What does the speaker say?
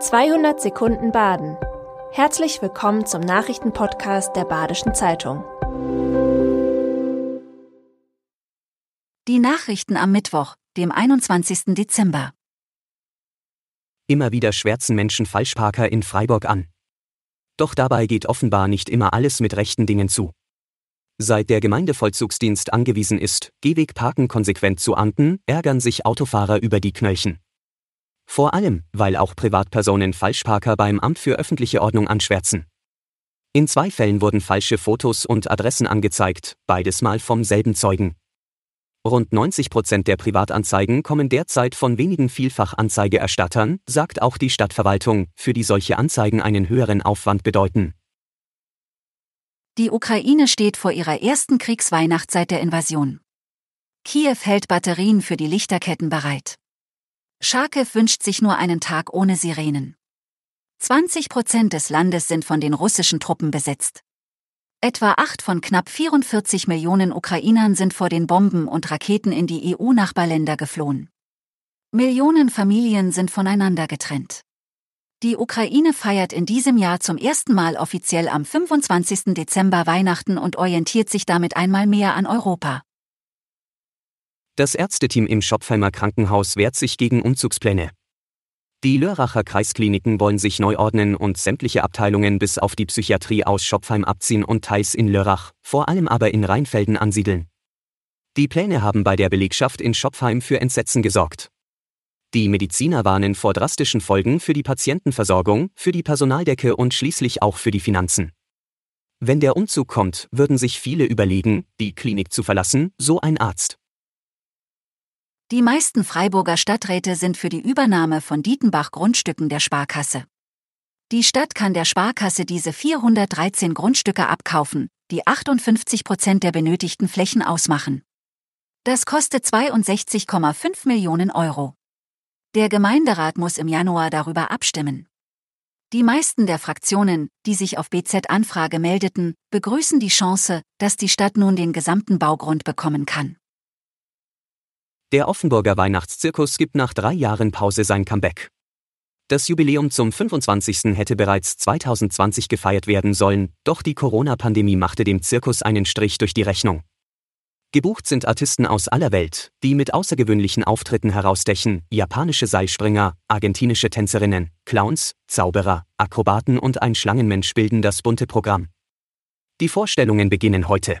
200 Sekunden Baden. Herzlich willkommen zum Nachrichtenpodcast der Badischen Zeitung. Die Nachrichten am Mittwoch, dem 21. Dezember. Immer wieder schwärzen Menschen Falschparker in Freiburg an. Doch dabei geht offenbar nicht immer alles mit rechten Dingen zu. Seit der Gemeindevollzugsdienst angewiesen ist, Gehwegparken konsequent zu ahnden, ärgern sich Autofahrer über die Knöllchen. Vor allem, weil auch Privatpersonen Falschparker beim Amt für öffentliche Ordnung anschwärzen. In zwei Fällen wurden falsche Fotos und Adressen angezeigt, beides mal vom selben Zeugen. Rund 90 Prozent der Privatanzeigen kommen derzeit von wenigen Vielfachanzeigeerstattern, sagt auch die Stadtverwaltung, für die solche Anzeigen einen höheren Aufwand bedeuten. Die Ukraine steht vor ihrer ersten Kriegsweihnacht seit der Invasion. Kiew hält Batterien für die Lichterketten bereit. Charkiw wünscht sich nur einen Tag ohne Sirenen. 20 Prozent des Landes sind von den russischen Truppen besetzt. Etwa acht von knapp 44 Millionen Ukrainern sind vor den Bomben und Raketen in die EU-Nachbarländer geflohen. Millionen Familien sind voneinander getrennt. Die Ukraine feiert in diesem Jahr zum ersten Mal offiziell am 25. Dezember Weihnachten und orientiert sich damit einmal mehr an Europa. Das Ärzteteam im Schopfheimer Krankenhaus wehrt sich gegen Umzugspläne. Die Lörracher Kreiskliniken wollen sich neu ordnen und sämtliche Abteilungen bis auf die Psychiatrie aus Schopfheim abziehen und teils in Lörrach, vor allem aber in Rheinfelden ansiedeln. Die Pläne haben bei der Belegschaft in Schopfheim für Entsetzen gesorgt. Die Mediziner warnen vor drastischen Folgen für die Patientenversorgung, für die Personaldecke und schließlich auch für die Finanzen. Wenn der Umzug kommt, würden sich viele überlegen, die Klinik zu verlassen, so ein Arzt. Die meisten Freiburger Stadträte sind für die Übernahme von Dietenbach Grundstücken der Sparkasse. Die Stadt kann der Sparkasse diese 413 Grundstücke abkaufen, die 58 Prozent der benötigten Flächen ausmachen. Das kostet 62,5 Millionen Euro. Der Gemeinderat muss im Januar darüber abstimmen. Die meisten der Fraktionen, die sich auf BZ-Anfrage meldeten, begrüßen die Chance, dass die Stadt nun den gesamten Baugrund bekommen kann. Der Offenburger Weihnachtszirkus gibt nach drei Jahren Pause sein Comeback. Das Jubiläum zum 25. hätte bereits 2020 gefeiert werden sollen, doch die Corona-Pandemie machte dem Zirkus einen Strich durch die Rechnung. Gebucht sind Artisten aus aller Welt, die mit außergewöhnlichen Auftritten herausstechen, japanische Seilspringer, argentinische Tänzerinnen, Clowns, Zauberer, Akrobaten und ein Schlangenmensch bilden das bunte Programm. Die Vorstellungen beginnen heute.